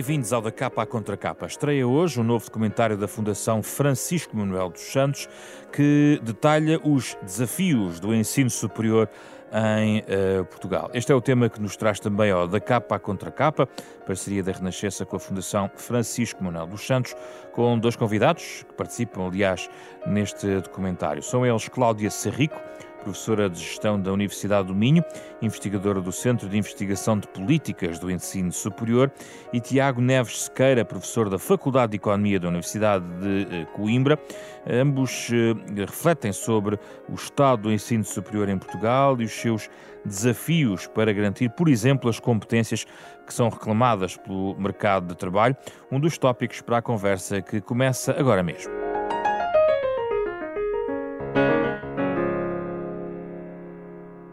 Bem-vindos ao Da Capa à Contra Capa. Estreia hoje um novo documentário da Fundação Francisco Manuel dos Santos que detalha os desafios do ensino superior em uh, Portugal. Este é o tema que nos traz também ao Da Capa à Contra Capa, parceria da Renascença com a Fundação Francisco Manuel dos Santos, com dois convidados que participam, aliás, neste documentário. São eles Cláudia Serrico, professora de Gestão da Universidade do Minho, investigadora do Centro de Investigação de Políticas do Ensino Superior, e Tiago Neves Sequeira, professor da Faculdade de Economia da Universidade de eh, Coimbra. Ambos eh, refletem sobre o estado do ensino superior em Portugal e os seus desafios para garantir, por exemplo, as competências que são reclamadas pelo mercado de trabalho, um dos tópicos para a conversa que começa agora mesmo.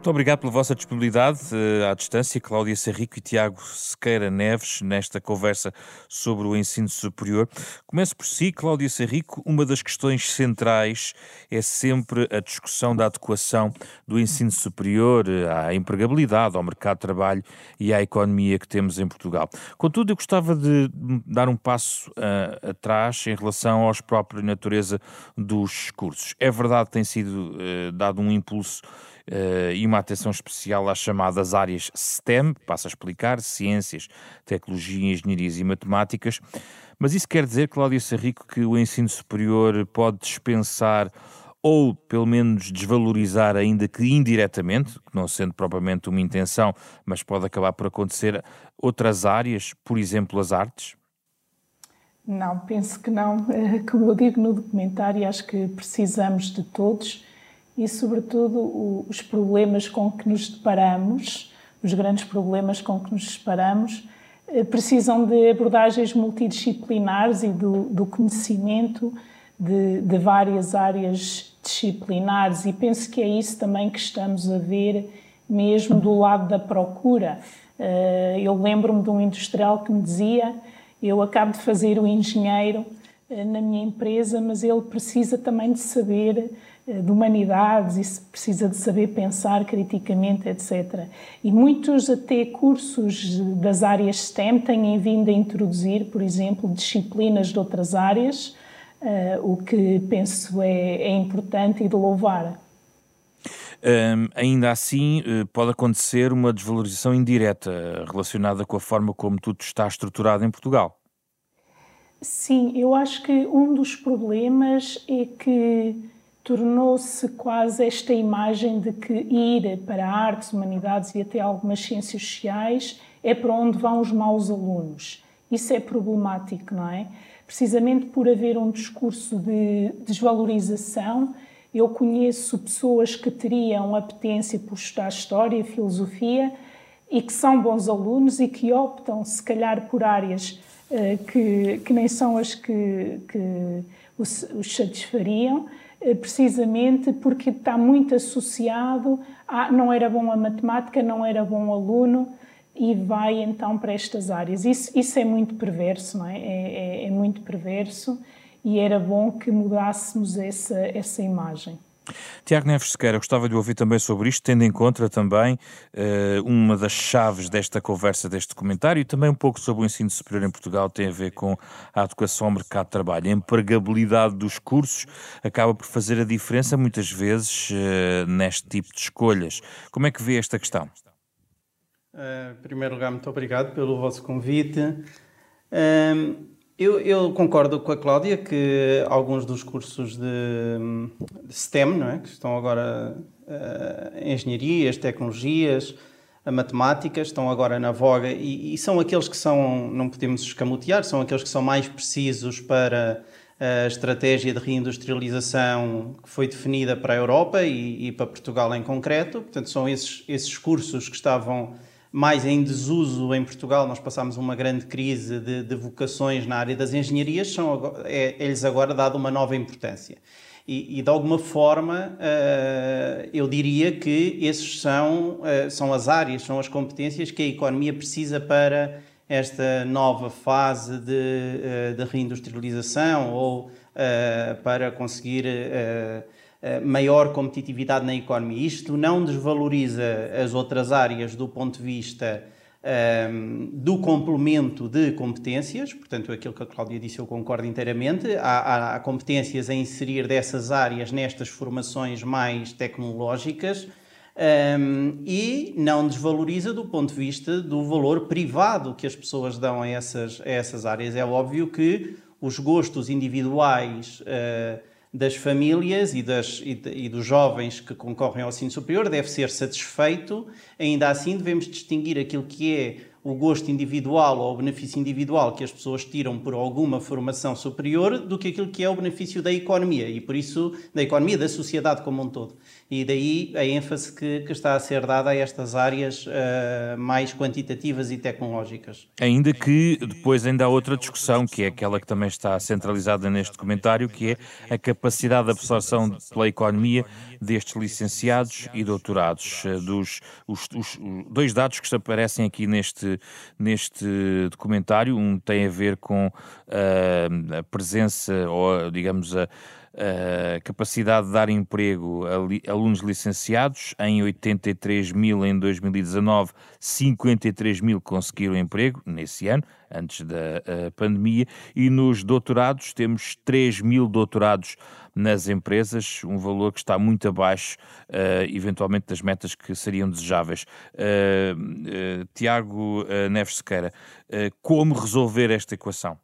Muito obrigado pela vossa disponibilidade uh, à distância, Cláudia Serrico e Tiago Sequeira Neves, nesta conversa sobre o ensino superior. Começo por si, Cláudia Serrico. Uma das questões centrais é sempre a discussão da adequação do ensino superior eh, à empregabilidade, ao mercado de trabalho e à economia que temos em Portugal. Contudo, eu gostava de dar um passo uh, atrás em relação aos próprios natureza dos cursos. É verdade que tem sido uh, dado um impulso uh, e uma atenção especial às chamadas áreas STEM, passo a explicar, ciências, tecnologia, engenharias e matemáticas. Mas isso quer dizer, Cláudio Sarrico, que o ensino superior pode dispensar ou pelo menos desvalorizar, ainda que indiretamente, não sendo propriamente uma intenção, mas pode acabar por acontecer, outras áreas, por exemplo, as artes? Não, penso que não. Como eu digo no documentário, acho que precisamos de todos e, sobretudo, os problemas com que nos deparamos, os grandes problemas com que nos deparamos, eh, precisam de abordagens multidisciplinares e do, do conhecimento de, de, várias áreas disciplinares, e penso que é isso também que estamos a ver mesmo do lado da procura. Eh, eu lembro-me de um industrial que me dizia: Eu acabo de fazer o engenheiro eh, na minha empresa, mas ele precisa também de saber de humanidades e precisa de saber pensar criticamente, etc. E muitos até cursos das áreas STEM têm vindo a introduzir, por exemplo, disciplinas de outras áreas, uh, o que penso é, é, importante e de louvar. Um, ainda assim, eh, pode acontecer uma desvalorização indireta relacionada com a forma como tudo está estruturado em Portugal. Sim, eu acho que um dos problemas é que tornou-se quase esta imagem de que ir para artes, humanidades e até algumas ciências sociais é para onde vão os maus alunos. Isso é problemático, não é? Precisamente por haver um discurso de desvalorização, eu conheço pessoas que teriam apetência por estudar História, Filosofia e que são bons alunos e que optam, se calhar, por áreas uh, que, que nem são as que, que os, os satisfariam, eh, precisamente porque está muito associado a não era bom a matemática, não era bom aluno e vai então para estas áreas. Isso, isso é muito perverso, não é? É, é, é muito perverso e era bom que mudássemos essa, essa imagem. Tiago Neves Sequeira, gostava de ouvir também sobre isto, tendo em conta também uh, uma das chaves desta conversa, deste comentário, e também um pouco sobre o ensino superior em Portugal, tem a ver com a adequação ao mercado de trabalho. A empregabilidade dos cursos acaba por fazer a diferença, muitas vezes, uh, neste tipo de escolhas. Como é que vê esta questão? Uh, em primeiro lugar, muito obrigado pelo vosso convite. Eu, eu, concordo com a Cláudia que alguns dos cursos de, de STEM, não é? que estão agora uh, engenharias, tecnologias, a matemática, estão agora na voga e, e, são aqueles que são, não podemos escamotear, são aqueles que são mais precisos para a estratégia de reindustrialização que foi definida para a Europa e, e para Portugal em concreto. Portanto, são esses, esses cursos que estavam mais em desuso em Portugal, nós passamos uma grande crise de, de vocações na área das engenharias, são, é-lhes agora dado uma nova importância. E, e de alguma forma, uh, eu diria que esses são, uh, são as áreas, são as competências que a economia precisa para esta nova fase de, uh, de reindustrialização ou para conseguir maior competitividade na economia. Isto não desvaloriza as outras áreas do ponto de vista um, do complemento de competências, portanto, aquilo que a Cláudia disse eu concordo inteiramente. Há, há, competências a inserir dessas áreas nestas formações mais tecnológicas um, e não desvaloriza do ponto de vista do valor privado que as pessoas dão a essas, a essas áreas. É óbvio que os gostos individuais. Uh, das famílias e, das, e, e, dos jovens que concorrem ao ensino superior deve ser satisfeito. Ainda assim, devemos distinguir aquilo que é o gosto individual ou o benefício individual que as pessoas tiram por alguma formação superior do que aquilo que é o benefício da economia e, por isso, da economia, da sociedade como um todo. E daí a ênfase que, que está a ser dada a estas áreas uh, mais quantitativas e tecnológicas. Ainda que depois ainda há outra discussão, que é aquela que também está centralizada neste comentário, que é a capacidade de absorção pela economia destes licenciados e doutorados. Eh, dos os, os, dois dados que aparecem aqui neste, neste documentário, um tem a ver com uh, a presença, ou digamos, a a capacidade de dar emprego a, li, alunos licenciados, em 83 mil em 2019, 53 mil conseguiram emprego nesse ano, antes da pandemia, e nos doutorados temos 3 mil doutorados nas empresas, um valor que está muito abaixo, uh, eventualmente, das metas que seriam desejáveis. Uh, uh, Tiago Neves Sequeira, como resolver esta equação?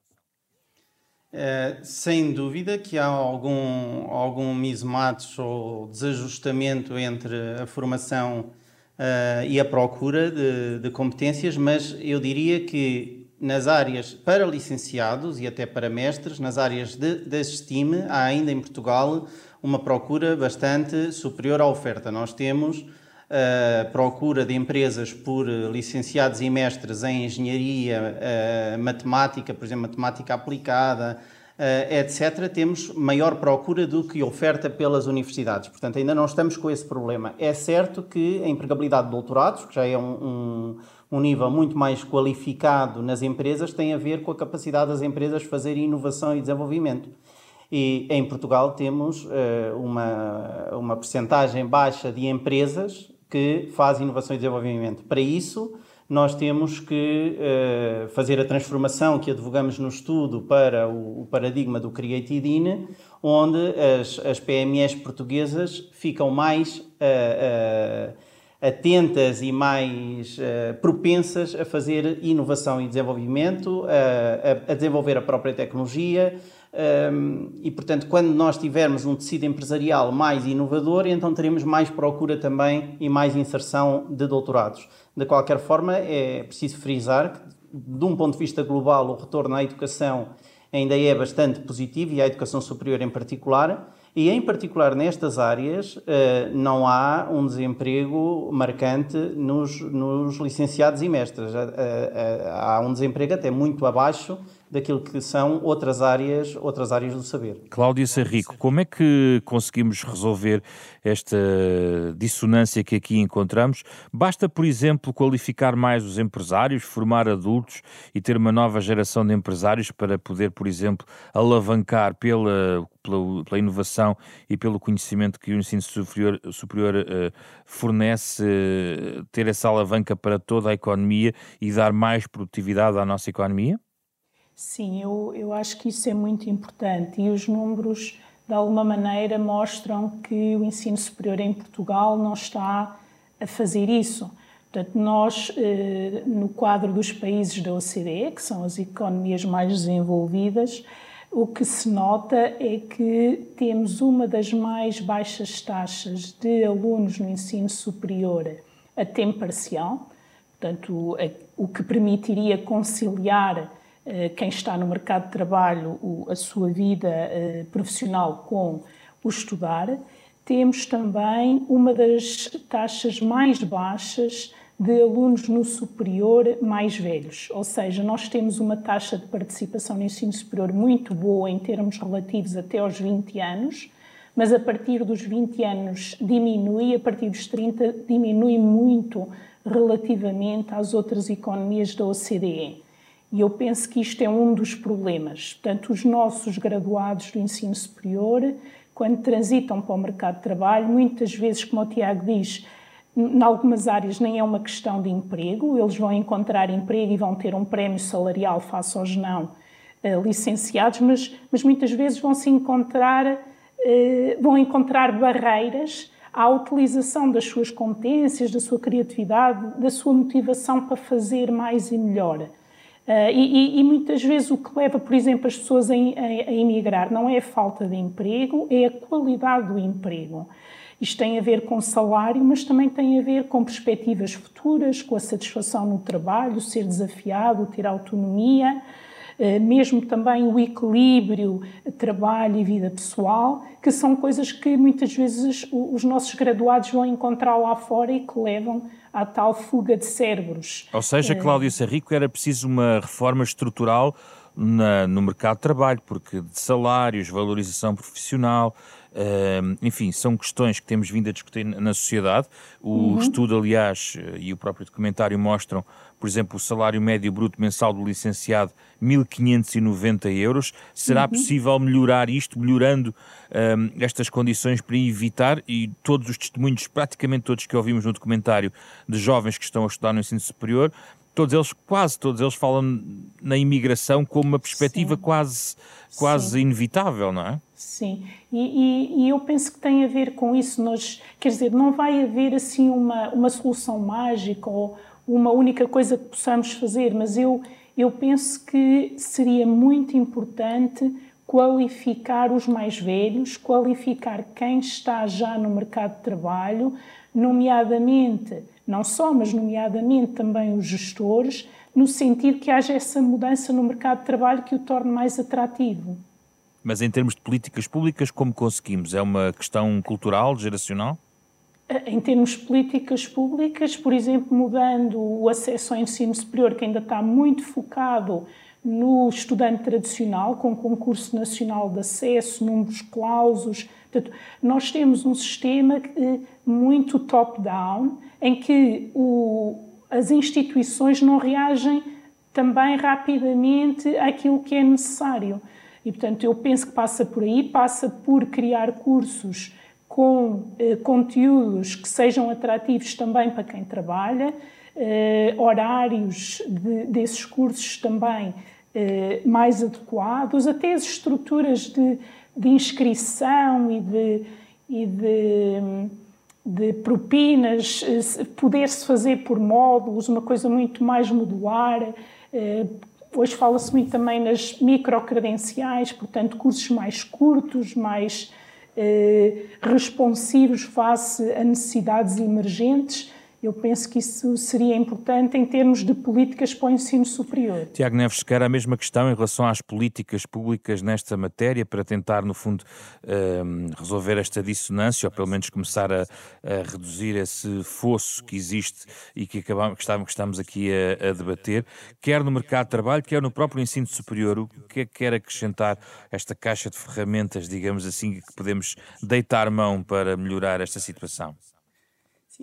É, sem dúvida que há algum, algum mismatch ou desajustamento entre a formação uh, e a procura de, de, competências, mas eu diria que nas áreas para licenciados e até para mestres, nas áreas de, de STEAM, há ainda em Portugal uma procura bastante superior à oferta. Nós temos uh, procura de empresas por licenciados e mestres em engenharia, uh, matemática, por exemplo, matemática aplicada, uh, etc., temos maior procura do que oferta pelas universidades. Portanto, ainda não estamos com esse problema. É certo que a empregabilidade de doutorados, que já é um, um, um nível muito mais qualificado nas empresas, tem a ver com a capacidade das empresas fazerem inovação e desenvolvimento. E em Portugal temos uh, uma, uma percentagem baixa de empresas que faz inovação e desenvolvimento. Para isso, nós temos que uh, fazer a transformação que advogamos no estudo para o, o paradigma do Created In, onde as, as PMEs portuguesas ficam mais uh, uh, atentas e mais propensas a fazer inovação e desenvolvimento, a, a desenvolver a própria tecnologia, um, e, portanto, quando nós tivermos um tecido empresarial mais inovador, então teremos mais procura também e mais inserção de doutorados. De qualquer forma, é preciso frisar que, de um ponto de vista global, o retorno à educação ainda é bastante positivo e à educação superior em particular. E, em particular, nestas áreas, eh, não há um desemprego marcante nos, nos licenciados e mestres. Há um desemprego até muito abaixo daquilo que são outras áreas, outras áreas do saber. Cláudia Sarrico, como é que conseguimos resolver esta dissonância que aqui encontramos? Basta, por exemplo, qualificar mais os empresários, formar adultos e ter uma nova geração de empresários para poder, por exemplo, alavancar pela, pela, pela inovação e pelo conhecimento que o ensino superior, superior uh, fornece, uh, ter essa alavanca para toda a economia e dar mais produtividade à nossa economia? Sim, eu, eu acho que isso é muito importante e os números, de alguma maneira, mostram que o ensino superior em Portugal não está a fazer isso. Portanto, nós, eh, no quadro dos países da OCDE, que são as economias mais desenvolvidas, o que se nota é que temos uma das mais baixas taxas de alunos no ensino superior a tempo parcial, portanto, o que permitiria conciliar quem está no mercado de trabalho, a sua vida eh, profissional com o estudar. Temos também uma das taxas mais baixas de alunos no superior mais velhos, ou seja, nós temos uma taxa de participação no ensino superior muito boa em termos relativos até aos 20 anos, mas a partir dos 20 anos diminui, a partir dos 30 diminui muito relativamente às outras economias da OCDE. E eu penso que isto é um dos problemas. Portanto, os nossos graduados do ensino superior, quando transitam para o mercado de trabalho, muitas vezes, como o Tiago diz, em algumas áreas nem é uma questão de emprego, eles vão encontrar emprego e vão ter um prémio salarial face aos não uh, licenciados, mas, mas muitas vezes vão se encontrar, uh, vão encontrar barreiras à utilização das suas competências, da sua criatividade, da sua motivação para fazer mais e melhor. Uh, e, e, muitas vezes o que leva, por exemplo, as pessoas a, a, a emigrar não é a falta de emprego, é a qualidade do emprego. Isto tem a ver com salário, mas também tem a ver com perspectivas futuras, com a satisfação no trabalho, ser desafiado, ter autonomia, eh, mesmo também o equilíbrio trabalho e vida pessoal, que são coisas que muitas vezes os nossos graduados vão encontrar lá fora e que levam à tal fuga de cérebros. Ou seja, eh, Cláudia Sarrico, era preciso uma reforma estrutural na, no mercado de trabalho, porque de salários, valorização profissional, Uh, enfim, são questões que temos vindo a discutir na sociedade. O uhum. estudo, aliás, eh, e o próprio documentário mostram, por exemplo, o salário médio bruto mensal do licenciado 1.590 euros. Será uhum. possível melhorar isto, melhorando estas condições para evitar, e todos os testemunhos, praticamente todos que ouvimos no documentário, de jovens que estão a estudar no ensino superior, todos eles, quase todos eles falam na imigração como uma perspectiva Sim. quase, quase Sim. inevitável, não é? Sim, e, e, e, eu penso que tem a ver com isso. Nós, quer dizer, não vai haver assim uma, uma solução mágica ou uma única coisa que possamos fazer, mas eu, eu penso que seria muito importante qualificar os mais velhos, qualificar quem está já no mercado de trabalho, nomeadamente, não só, mas nomeadamente também os gestores, no sentido que haja essa mudança no mercado de trabalho que o torne mais atrativo. Mas em termos de políticas públicas, como conseguimos? É uma questão cultural, geracional? Em termos de políticas públicas, por exemplo, mudando o acesso ao ensino superior, que ainda está muito focado no estudante tradicional, com concurso nacional de acesso, números clausos. Portanto, nós temos um sistema eh, muito top-down, em que o, as instituições não reagem também rapidamente àquilo que é necessário. E, portanto, eu penso que passa por aí, passa por criar cursos com eh, conteúdos que sejam atrativos também para quem trabalha, eh, horários de, desses cursos também eh, mais adequados, até as estruturas de, de inscrição e de, e de, de propinas, eh, poder-se fazer por módulos, uma coisa muito mais modular eh, Hoje fala-se muito também nas microcredenciais, portanto, cursos mais curtos, mais responsivos face a necessidades emergentes eu penso que isso seria importante em termos de políticas para o ensino superior. Tiago Neves, quer a mesma questão em relação às políticas públicas nesta matéria, para tentar, no fundo, ehm, resolver esta dissonância, ou pelo menos começar a, a reduzir esse fosso que existe e que, acabamos, que estamos aqui a, a, debater, quer no mercado de trabalho, quer no próprio ensino superior. O que é que quer acrescentar esta caixa de ferramentas, digamos assim, que podemos deitar mão para melhorar esta situação?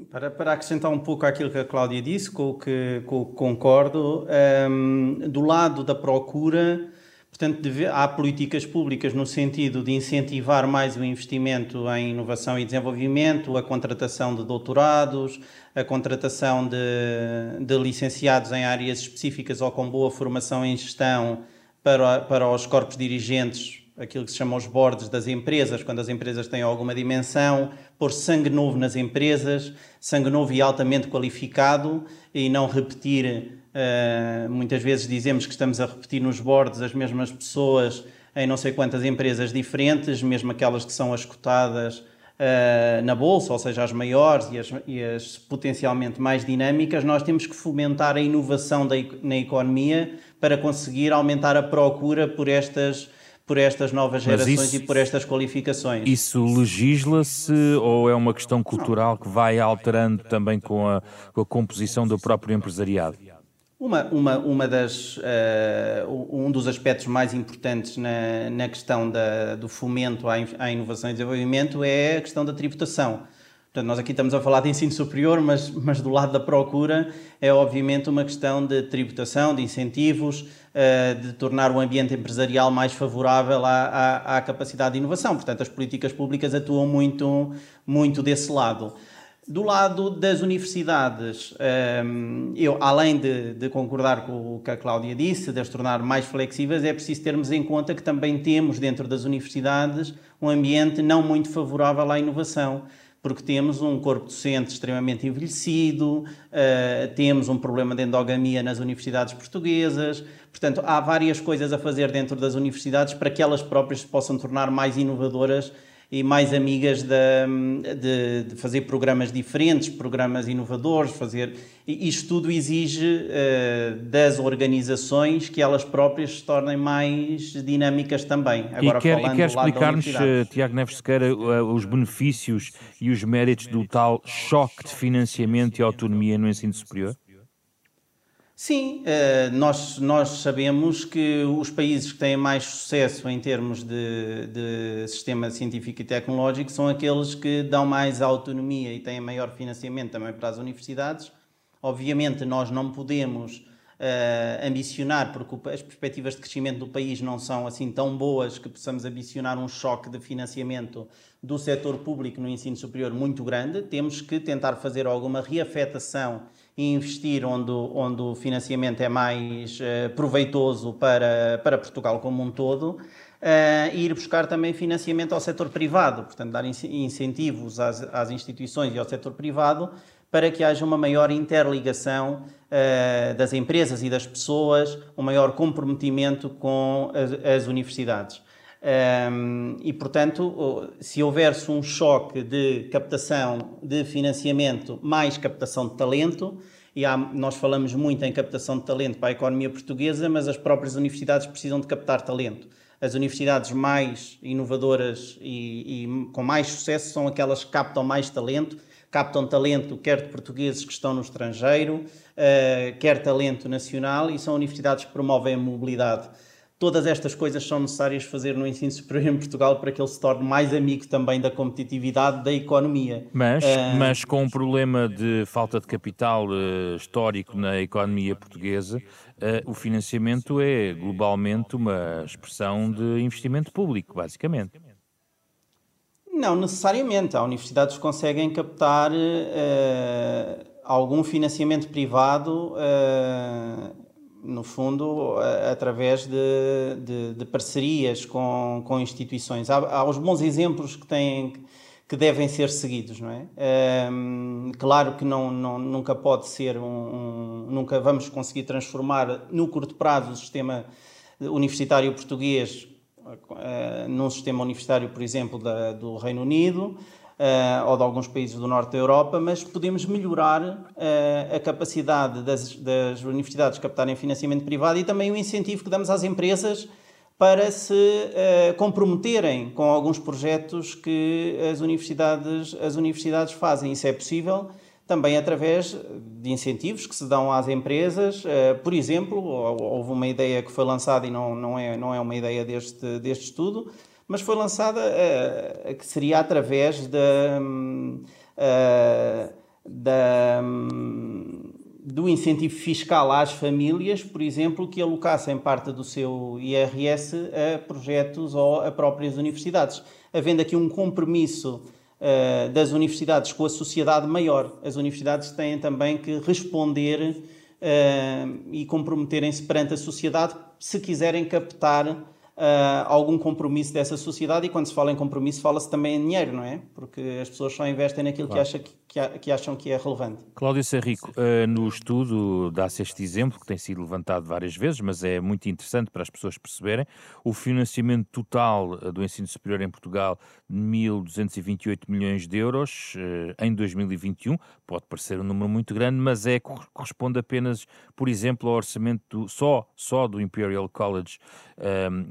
Sim, para, para acrescentar um pouco aquilo que a Cláudia disse, com o que, com o que concordo, um, do lado da procura, portanto, deve, há políticas públicas no sentido de incentivar mais o investimento em inovação e desenvolvimento, a contratação de doutorados, a contratação de, de licenciados em áreas específicas ou com boa formação em gestão para, para os corpos dirigentes aquilo que se chama os boards das empresas, quando as empresas têm alguma dimensão, pôr sangue novo nas empresas, sangue novo e altamente qualificado, e não repetir, uh, muitas vezes dizemos que estamos a repetir nos boards as mesmas pessoas em não sei quantas empresas diferentes, mesmo aquelas que são as cotadas uh, na bolsa, ou seja, as maiores e as, e as, potencialmente mais dinâmicas, nós temos que fomentar a inovação da, na economia para conseguir aumentar a procura por estas por estas novas gerações isso, e por estas qualificações. Isso legisla-se ou é uma questão cultural que vai alterando também com a, com a composição do próprio empresariado? Uma, uma, uma das, uh, um dos aspectos mais importantes na, na questão da, do fomento à, à inovação e desenvolvimento é a questão da tributação. Portanto, nós aqui estamos a falar de ensino superior, mas, mas do lado da procura é obviamente uma questão de tributação, de incentivos, uh, de tornar o ambiente empresarial mais favorável à, à, à, capacidade de inovação. Portanto, as políticas públicas atuam muito, muito desse lado. Do lado das universidades, ehm, eu, além de, de, concordar com o que a Cláudia disse, de as tornar mais flexíveis, é preciso termos em conta que também temos dentro das universidades um ambiente não muito favorável à inovação porque temos um corpo docente extremamente envelhecido, uh, temos um problema de endogamia nas universidades portuguesas, portanto, há várias coisas a fazer dentro das universidades para que elas próprias se possam tornar mais inovadoras e mais amigas de, de, de, fazer programas diferentes, programas inovadores, fazer isto tudo exige uh, das organizações que elas próprias se tornem mais dinâmicas também. Agora, e quer, quer explicar-nos, uh, Tiago Neves Sequeira, uh, os benefícios e os méritos do tal choque de financiamento e autonomia no ensino superior? Sim, eh, nós, nós sabemos que os países que têm mais sucesso em termos de, de, sistema científico e tecnológico são aqueles que dão mais autonomia e têm maior financiamento também para as universidades. Obviamente, nós não podemos uh, ambicionar, porque as perspectivas de crescimento do país não são assim tão boas que possamos ambicionar um choque de financiamento do setor público no ensino superior muito grande. Temos que tentar fazer alguma reafetação e investir onde, onde o financiamento é mais uh, proveitoso para, para Portugal como um todo. Uh, e ir buscar também financiamento ao setor privado, portanto, dar incentivos às, às instituições e ao setor privado para que haja uma maior interligação uh, das empresas e das pessoas, um maior comprometimento com as, as universidades. Um, e, portanto, se houvesse um choque de captação de financiamento mais captação de talento, e há, nós falamos muito em captação de talento para a economia portuguesa, mas as próprias universidades precisam de captar talento. As universidades mais inovadoras e, e com mais sucesso são aquelas que captam mais talento, captam talento quer de portugueses que estão no estrangeiro, uh, quer talento nacional, e são universidades que promovem a mobilidade todas estas coisas são necessárias fazer no ensino superior em Portugal para que ele se torne mais amigo também da competitividade da economia. Mas, uh... mas com um problema de falta de capital uh, histórico na economia portuguesa, uh, o financiamento é globalmente uma expressão de investimento público, basicamente. Não necessariamente. Há universidades que conseguem captar algum financiamento privado no fundo, através de, de, de, parcerias com, com instituições. Há, há os bons exemplos que têm que devem ser seguidos, não é? Um, claro que não, não, nunca pode ser um, um, nunca vamos conseguir transformar no curto prazo o sistema universitário português uh, num sistema universitário, por exemplo, da, do Reino Unido, uh, ou de alguns países do norte da Europa, mas podemos melhorar uh, a capacidade das, das universidades captarem financiamento privado e também o incentivo que damos às empresas para se uh, comprometerem com alguns projetos que as universidades, as universidades fazem. Isso é possível também através de incentivos que se dão às empresas. Uh, por exemplo, houve uma ideia que foi lançada e não, não, é, não é uma ideia deste, deste estudo, mas foi lançada uh, que seria através da, uh, da, um, do incentivo fiscal às famílias, por exemplo, que alocassem parte do seu IRS a projetos ou a próprias universidades, havendo aqui um compromisso uh, das universidades com a sociedade maior. As universidades têm também que responder e comprometerem-se perante a sociedade se quiserem captar uh, algum compromisso dessa sociedade e quando se fala em compromisso fala-se também em dinheiro, não é? Porque as pessoas só investem naquilo claro. que, acha que, que, acham que é relevante. Cláudio Serrico, uh, no estudo dá-se este exemplo que tem sido levantado várias vezes, mas é muito interessante para as pessoas perceberem. O financiamento total ah, do ensino superior em Portugal de 1.228 milhões de euros uh, em 2021, pode parecer um número muito grande, mas é corresponde apenas, por exemplo, ao orçamento do, só, só do Imperial College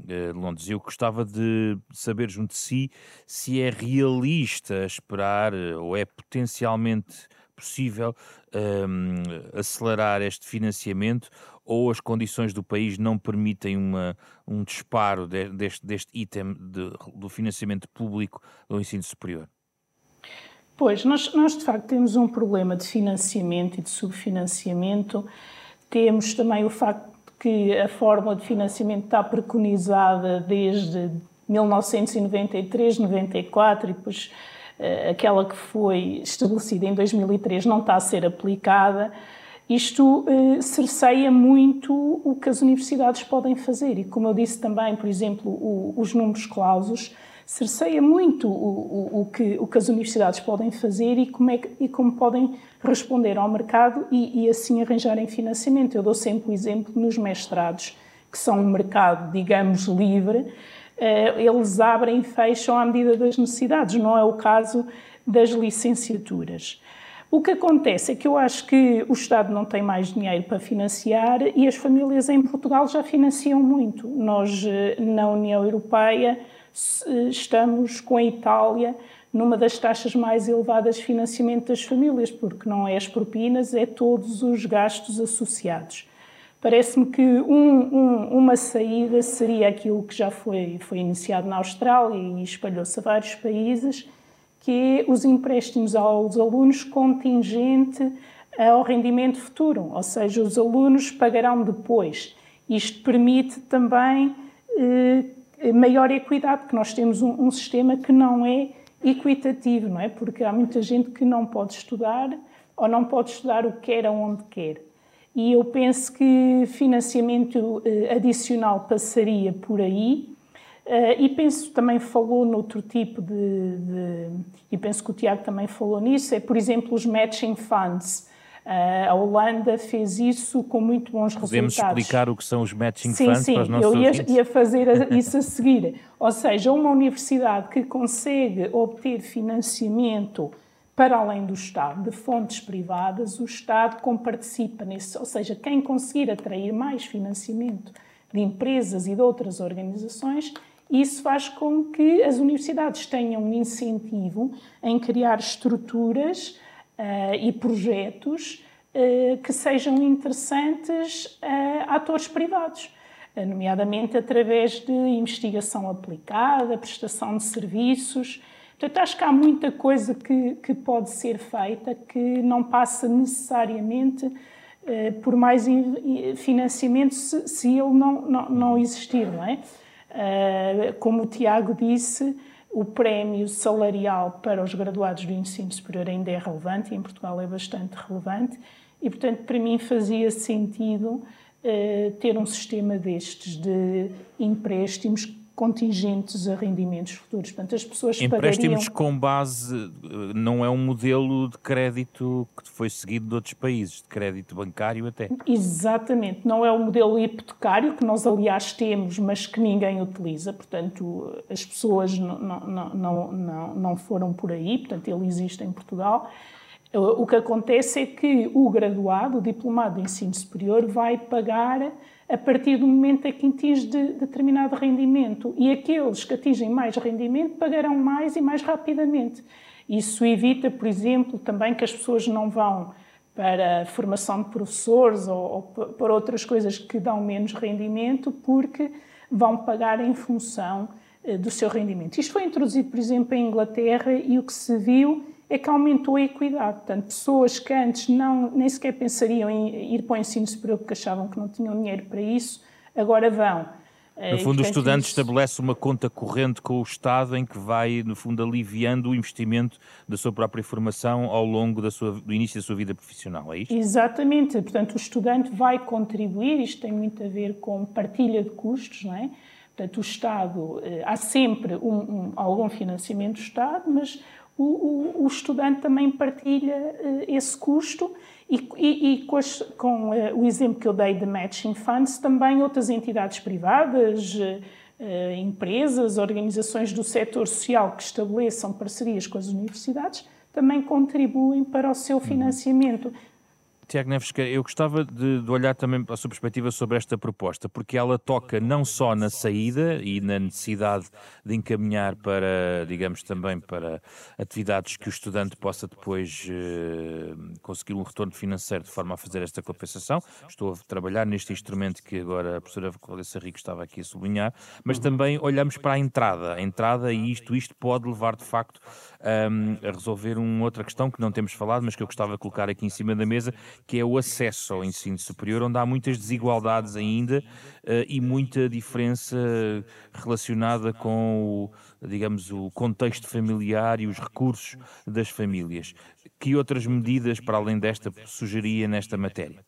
de Londres. Eu gostava de saber junto de si se é realista esperar ou é potencialmente possível um, acelerar este financiamento ou as condições do país não permitem uma, um disparo de, deste, deste item de, do financiamento público do ensino superior? Pois, nós, nós de facto temos um problema de financiamento e de subfinanciamento. Temos também o facto que a fórmula de financiamento está preconizada desde 1993, 94 e depois aquela que foi estabelecida em 2003 não está a ser aplicada, isto eh, cerceia muito o que as universidades podem fazer. E, como eu disse também, por exemplo, o, os números clausos cerceia muito o, o, o, que, o que as universidades podem fazer e como, é que, e como podem responder ao mercado e, e assim arranjarem financiamento. Eu dou sempre o exemplo nos mestrados, que são um mercado, digamos, livre, eh, eles abrem e fecham à medida das necessidades, não é o caso das licenciaturas. O que acontece é que eu acho que o Estado não tem mais dinheiro para financiar e as famílias em Portugal já financiam muito. Nós, eh, na União Europeia, estamos com a Itália numa das taxas mais elevadas de financiamento das famílias, porque não é as propinas, é todos os gastos associados. Parece-me que um, um, uma saída seria aquilo que já foi, foi iniciado na Austrália e espalhou-se a vários países, que é os empréstimos aos alunos contingente ao rendimento futuro, ou seja, os alunos pagarão depois. Isto permite também eh, maior equidade, porque nós temos um, um, sistema que não é equitativo, não é? Porque há muita gente que não pode estudar ou não pode estudar o que quer aonde quer. E eu penso que financiamento eh, adicional passaria por aí. Uh, e penso também falou noutro tipo de, de, e penso que o Tiago também falou nisso, é por exemplo os matching funds, a Holanda fez isso com muito bons Podemos resultados. Podemos explicar o que são os matching sim, funds sim, para os nossos eu ia, ia fazer isso a seguir. Ou seja, uma universidade que consegue obter financiamento para além do Estado, de fontes privadas, o Estado comparticipa nisso. Ou seja, quem conseguir atrair mais financiamento de empresas e de outras organizações, isso faz com que as universidades tenham um incentivo em criar estruturas e projetos uh, que sejam interessantes a atores privados, uh, nomeadamente através de investigação aplicada, prestação de serviços. Portanto, acho que há muita coisa que, que pode ser feita que não passa necessariamente por mais financiamento se, se ele não, não, não existir, não é? como o Tiago disse, o prémio salarial para os graduados do ensino superior ainda é relevante e em Portugal é bastante relevante. E, portanto, para mim fazia sentido uh, ter um sistema destes de empréstimos contingentes a rendimentos futuros. Portanto, as pessoas Empréstimos pagariam... com base, eh, não é um modelo de crédito que foi seguido de outros países, de crédito bancário até. Exatamente, não é o modelo hipotecário, que nós aliás temos, mas que ninguém utiliza, portanto as pessoas não, não, não, não, não foram por aí, portanto ele existe em Portugal. O que acontece é que o graduado, o diplomado de ensino superior, vai pagar a partir do momento em que atinge de determinado rendimento. E aqueles que atingem mais rendimento pagarão mais e mais rapidamente. Isso evita, por exemplo, também que as pessoas não vão para a formação de professores ou, ou para outras coisas que dão menos rendimento, porque vão pagar em função eh, do seu rendimento. Isto foi introduzido, por exemplo, em Inglaterra e o que se viu é que aumentou a equidade. Portanto, pessoas que antes não, nem sequer pensariam em ir para o ensino superior porque achavam que não tinham dinheiro para isso, agora vão. No fundo, o estudante isso... estabelece uma conta corrente com o Estado em que vai, no fundo, aliviando o investimento da sua própria formação ao longo da sua, do início da sua vida profissional, é isto? Exatamente. Portanto, o estudante vai contribuir, isto tem muito a ver com partilha de custos, não é? Portanto, o Estado, eh, há sempre um, um, algum financiamento do Estado, mas o, o, o estudante também partilha uh, esse custo e, e, e com, as, com uh, o exemplo que eu dei de Matching Funds, também outras entidades privadas, uh, empresas, organizações do setor social que estabeleçam parcerias com as universidades, também contribuem para o seu uhum. financiamento. Tiago Neves, eu gostava de, de, olhar também a sua perspectiva sobre esta proposta, porque ela toca não só na saída e na necessidade de encaminhar para, digamos, também para atividades que o estudante possa depois eh, conseguir um retorno financeiro de forma a fazer esta compensação. Estou a trabalhar neste instrumento que agora a professora Cláudia Rico estava aqui a sublinhar, mas uhum. também olhamos para a entrada. A entrada e isto, isto pode levar de facto um, a resolver uma outra questão que não temos falado, mas que eu gostava de colocar aqui em cima da mesa, que é o acesso ao ensino superior, onde há muitas desigualdades ainda uh, e muita diferença relacionada com o, digamos, o contexto familiar e os recursos das famílias. Que outras medidas, para além desta, sugeria nesta matéria?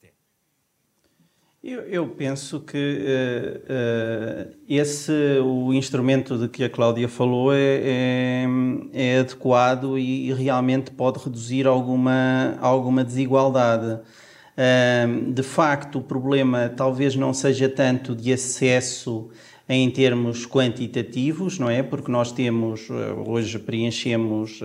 Eu, eu, penso que uh, uh, esse, o instrumento de que a Cláudia falou, é, é, é adequado e, e, realmente pode reduzir alguma, alguma desigualdade. Uh, de facto, o problema talvez não seja tanto de acesso em termos quantitativos, não é? Porque nós temos, hoje preenchemos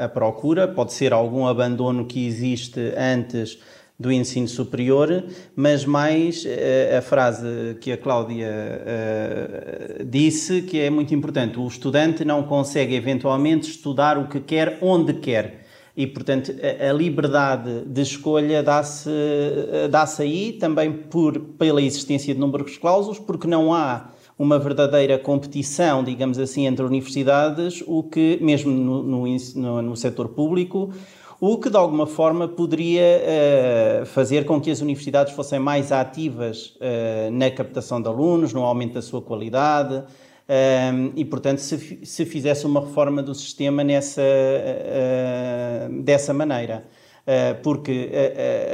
a, a procura, pode ser algum abandono que existe antes do ensino superior, mas mais uh, a frase que a Cláudia uh, disse, que é muito importante: o estudante não consegue eventualmente estudar o que quer, onde quer. E, portanto, a, liberdade de escolha dá-se dá, -se, aí também por, pela existência de números clausos, porque não há uma verdadeira competição, digamos assim, entre universidades, o que, mesmo no, no, no setor público, o que de alguma forma poderia uh, fazer com que as universidades fossem mais ativas uh, na captação de alunos, no aumento da sua qualidade. Uh, e, portanto, se, se fizesse uma reforma do sistema nessa, dessa maneira. porque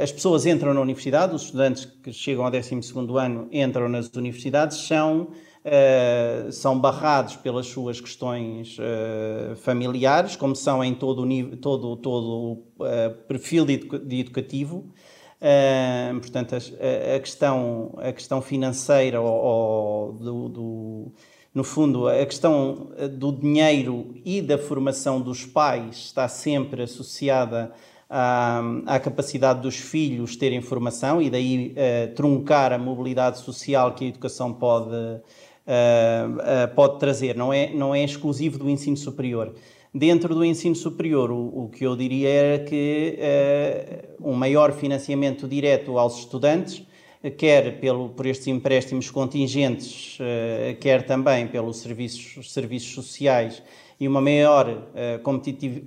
as pessoas entram na universidade, os estudantes que chegam ao 12 ano entram nas universidades, são Uh, são barrados pelas suas questões uh, familiares, como são em todo o, nível, todo, todo o uh, perfil de, de educativo. portanto, a, a, questão, a questão financeira ou, ou do, do, no fundo, a questão do dinheiro e da formação dos pais está sempre associada à, à capacidade dos filhos terem formação e daí truncar a mobilidade social que a educação pode uh, uh, pode trazer, não é, não é exclusivo do ensino superior. Dentro do ensino superior, o, o que eu diria era que uh, um maior financiamento direto aos estudantes, quer pelo, por estes empréstimos contingentes, quer também pelos serviços, serviços sociais e uma maior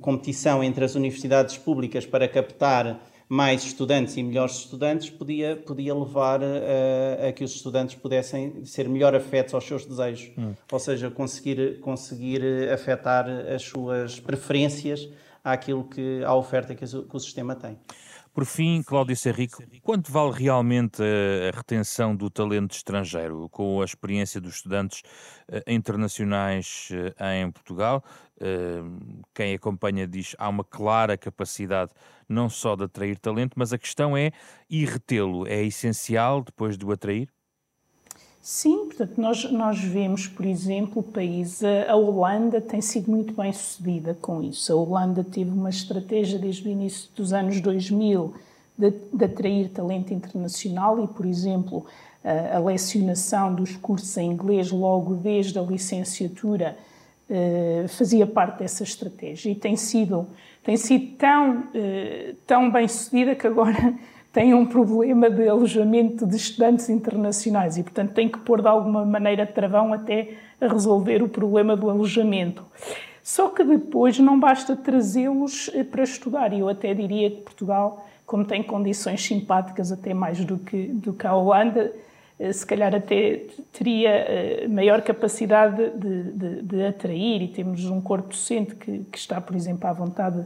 competição entre as universidades públicas para captar mais estudantes e melhores estudantes podia, podia levar a, a que os estudantes pudessem ser melhor afetos aos seus desejos, hum. ou seja, conseguir, conseguir afetar as suas preferências àquilo que, à oferta que, que o sistema tem. Por fim, Cláudio Serrico, quanto vale realmente a retenção do talento estrangeiro, com a experiência dos estudantes eh, internacionais eh, em Portugal? Eh, quem acompanha diz há uma clara capacidade não só de atrair talento, mas a questão é e retê-lo é essencial depois de o atrair? Sim, portanto, nós, nós vemos, por exemplo, o país, a, Holanda tem sido muito bem sucedida com isso. A Holanda teve uma estratégia desde o início dos anos 2000 de, de atrair talento internacional e, por exemplo, a, a lecionação dos cursos em inglês logo desde a licenciatura eh, fazia parte dessa estratégia e tem sido, tem sido tão, eh, tão bem sucedida que agora tem um problema de alojamento de estudantes internacionais e, portanto, tem que pôr de alguma maneira travão até a resolver o problema do alojamento. Só que depois não basta trazê-los eh, para estudar, e eu até diria que Portugal, como tem condições simpáticas até mais do que, do que a Holanda, eh, se calhar até teria eh, maior capacidade de, de, de atrair, e temos um corpo docente que, que está, por exemplo, à vontade,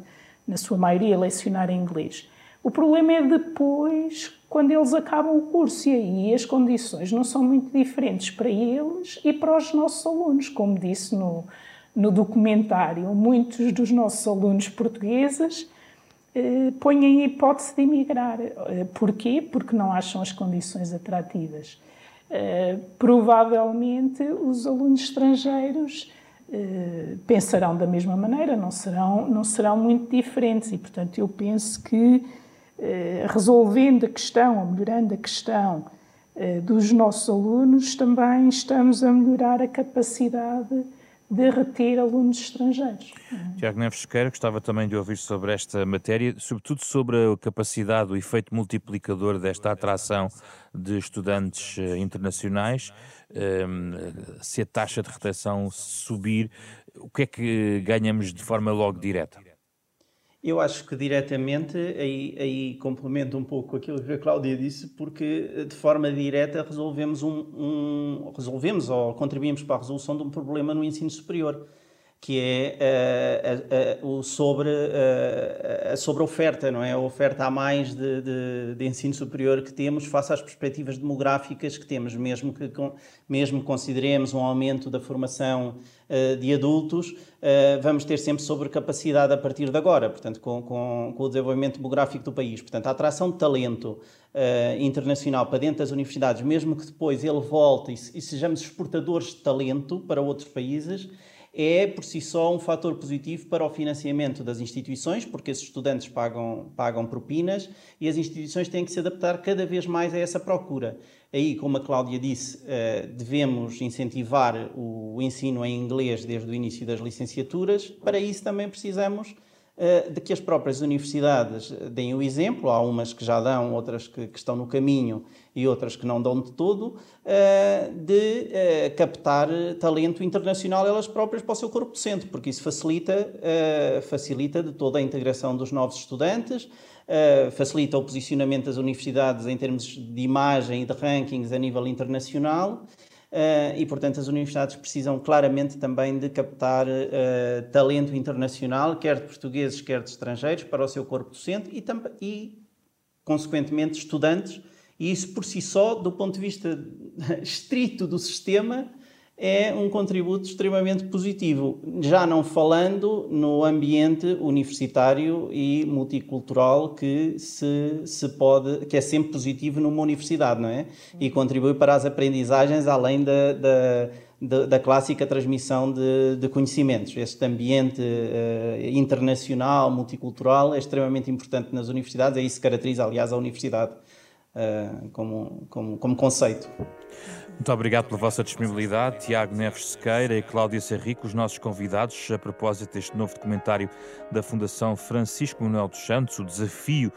na sua maioria, a lecionar em inglês. O problema é depois, quando eles acabam o curso, e aí as condições não são muito diferentes para eles e para os nossos alunos. Como disse no, no documentário, muitos dos nossos alunos portugueses eh, põem a hipótese de emigrar. Eh, porquê? Porque não acham as condições atrativas. Eh, provavelmente os alunos estrangeiros eh, pensarão da mesma maneira, não serão, não serão muito diferentes e, portanto, eu penso que resolvendo a questão, ou melhorando a questão eh, dos nossos alunos, também estamos a melhorar a capacidade de reter alunos estrangeiros. Tiago Neves Sequeira, gostava também de ouvir sobre esta matéria, sobretudo sobre a capacidade, o efeito multiplicador desta atração de estudantes eh, internacionais. Ehm, se a taxa de retenção subir, o que é que ganhamos de forma logo direta? Eu acho que diretamente, aí, aí complemento um pouco aquilo que a Cláudia disse, porque de forma direta resolvemos, um, um, resolvemos ou contribuímos para a resolução de um problema no ensino superior que é uh, uh, o sobre, uh, a sobre oferta, não é? A oferta a mais de, de, de, ensino superior que temos face às perspectivas demográficas que temos, mesmo que mesmo consideremos um aumento da formação de adultos, vamos ter sempre sobrecapacidade a partir de agora, portanto, com, com, com o desenvolvimento demográfico do país. Portanto, a atração de talento internacional para dentro das universidades, mesmo que depois ele volte e, e sejamos exportadores de talento para outros países, é por si só um fator positivo para o financiamento das instituições, porque esses estudantes pagam, pagam propinas e as instituições têm que se adaptar cada vez mais a essa procura. Aí, como a Cláudia disse, eh, devemos incentivar o ensino em inglês desde o início das licenciaturas. Para isso, também precisamos de que as próprias universidades deem o exemplo, há umas que já dão, outras que, que estão no caminho e outras que não dão de todo, eh, de eh, captar talento internacional elas próprias para o seu corpo docente, porque isso facilita, facilita de toda a integração dos novos estudantes, facilita o posicionamento das universidades em termos de imagem e de rankings a nível internacional e, portanto, as universidades precisam claramente também de captar uh, talento internacional, quer de portugueses, quer de estrangeiros, para o seu corpo docente e, e, consequentemente, estudantes. E isso, por si só, do ponto de vista estrito do sistema, é um contributo extremamente positivo, já não falando no ambiente universitário e multicultural que se, se pode, que é sempre positivo numa universidade, não é? E contribui para as aprendizagens além da, da da, clássica transmissão de, de, conhecimentos. Este ambiente uh, internacional, multicultural, é extremamente importante nas universidades, é isso que caracteriza, aliás, a universidade uh, como, como, como conceito. Muito obrigado pela vossa disponibilidade, Tiago Neves Sequeira e Cláudia Serrico, os nossos convidados, a propósito deste novo documentário da Fundação Francisco Manuel dos Santos, o desafio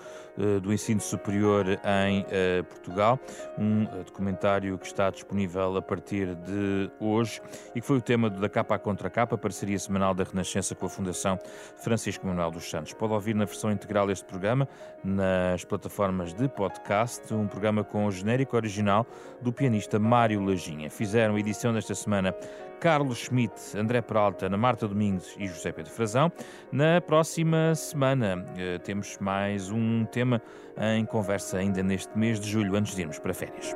do ensino superior em uh, Portugal, um uh, documentário que está disponível a partir de hoje e que foi o tema da capa à contra capa, parceria semanal da Renascença com a Fundação Francisco Manuel dos Santos. Pode ouvir na versão integral este programa nas plataformas de podcast, um programa com o genérico original do pianista Mário Lajinha. Fizeram edição desta semana Carlos Schmidt, André Peralta, Ana Marta Domingos e José Pedro Frazão. Na próxima semana eh, temos mais um tema em conversa ainda neste mês de julho, antes de irmos para férias.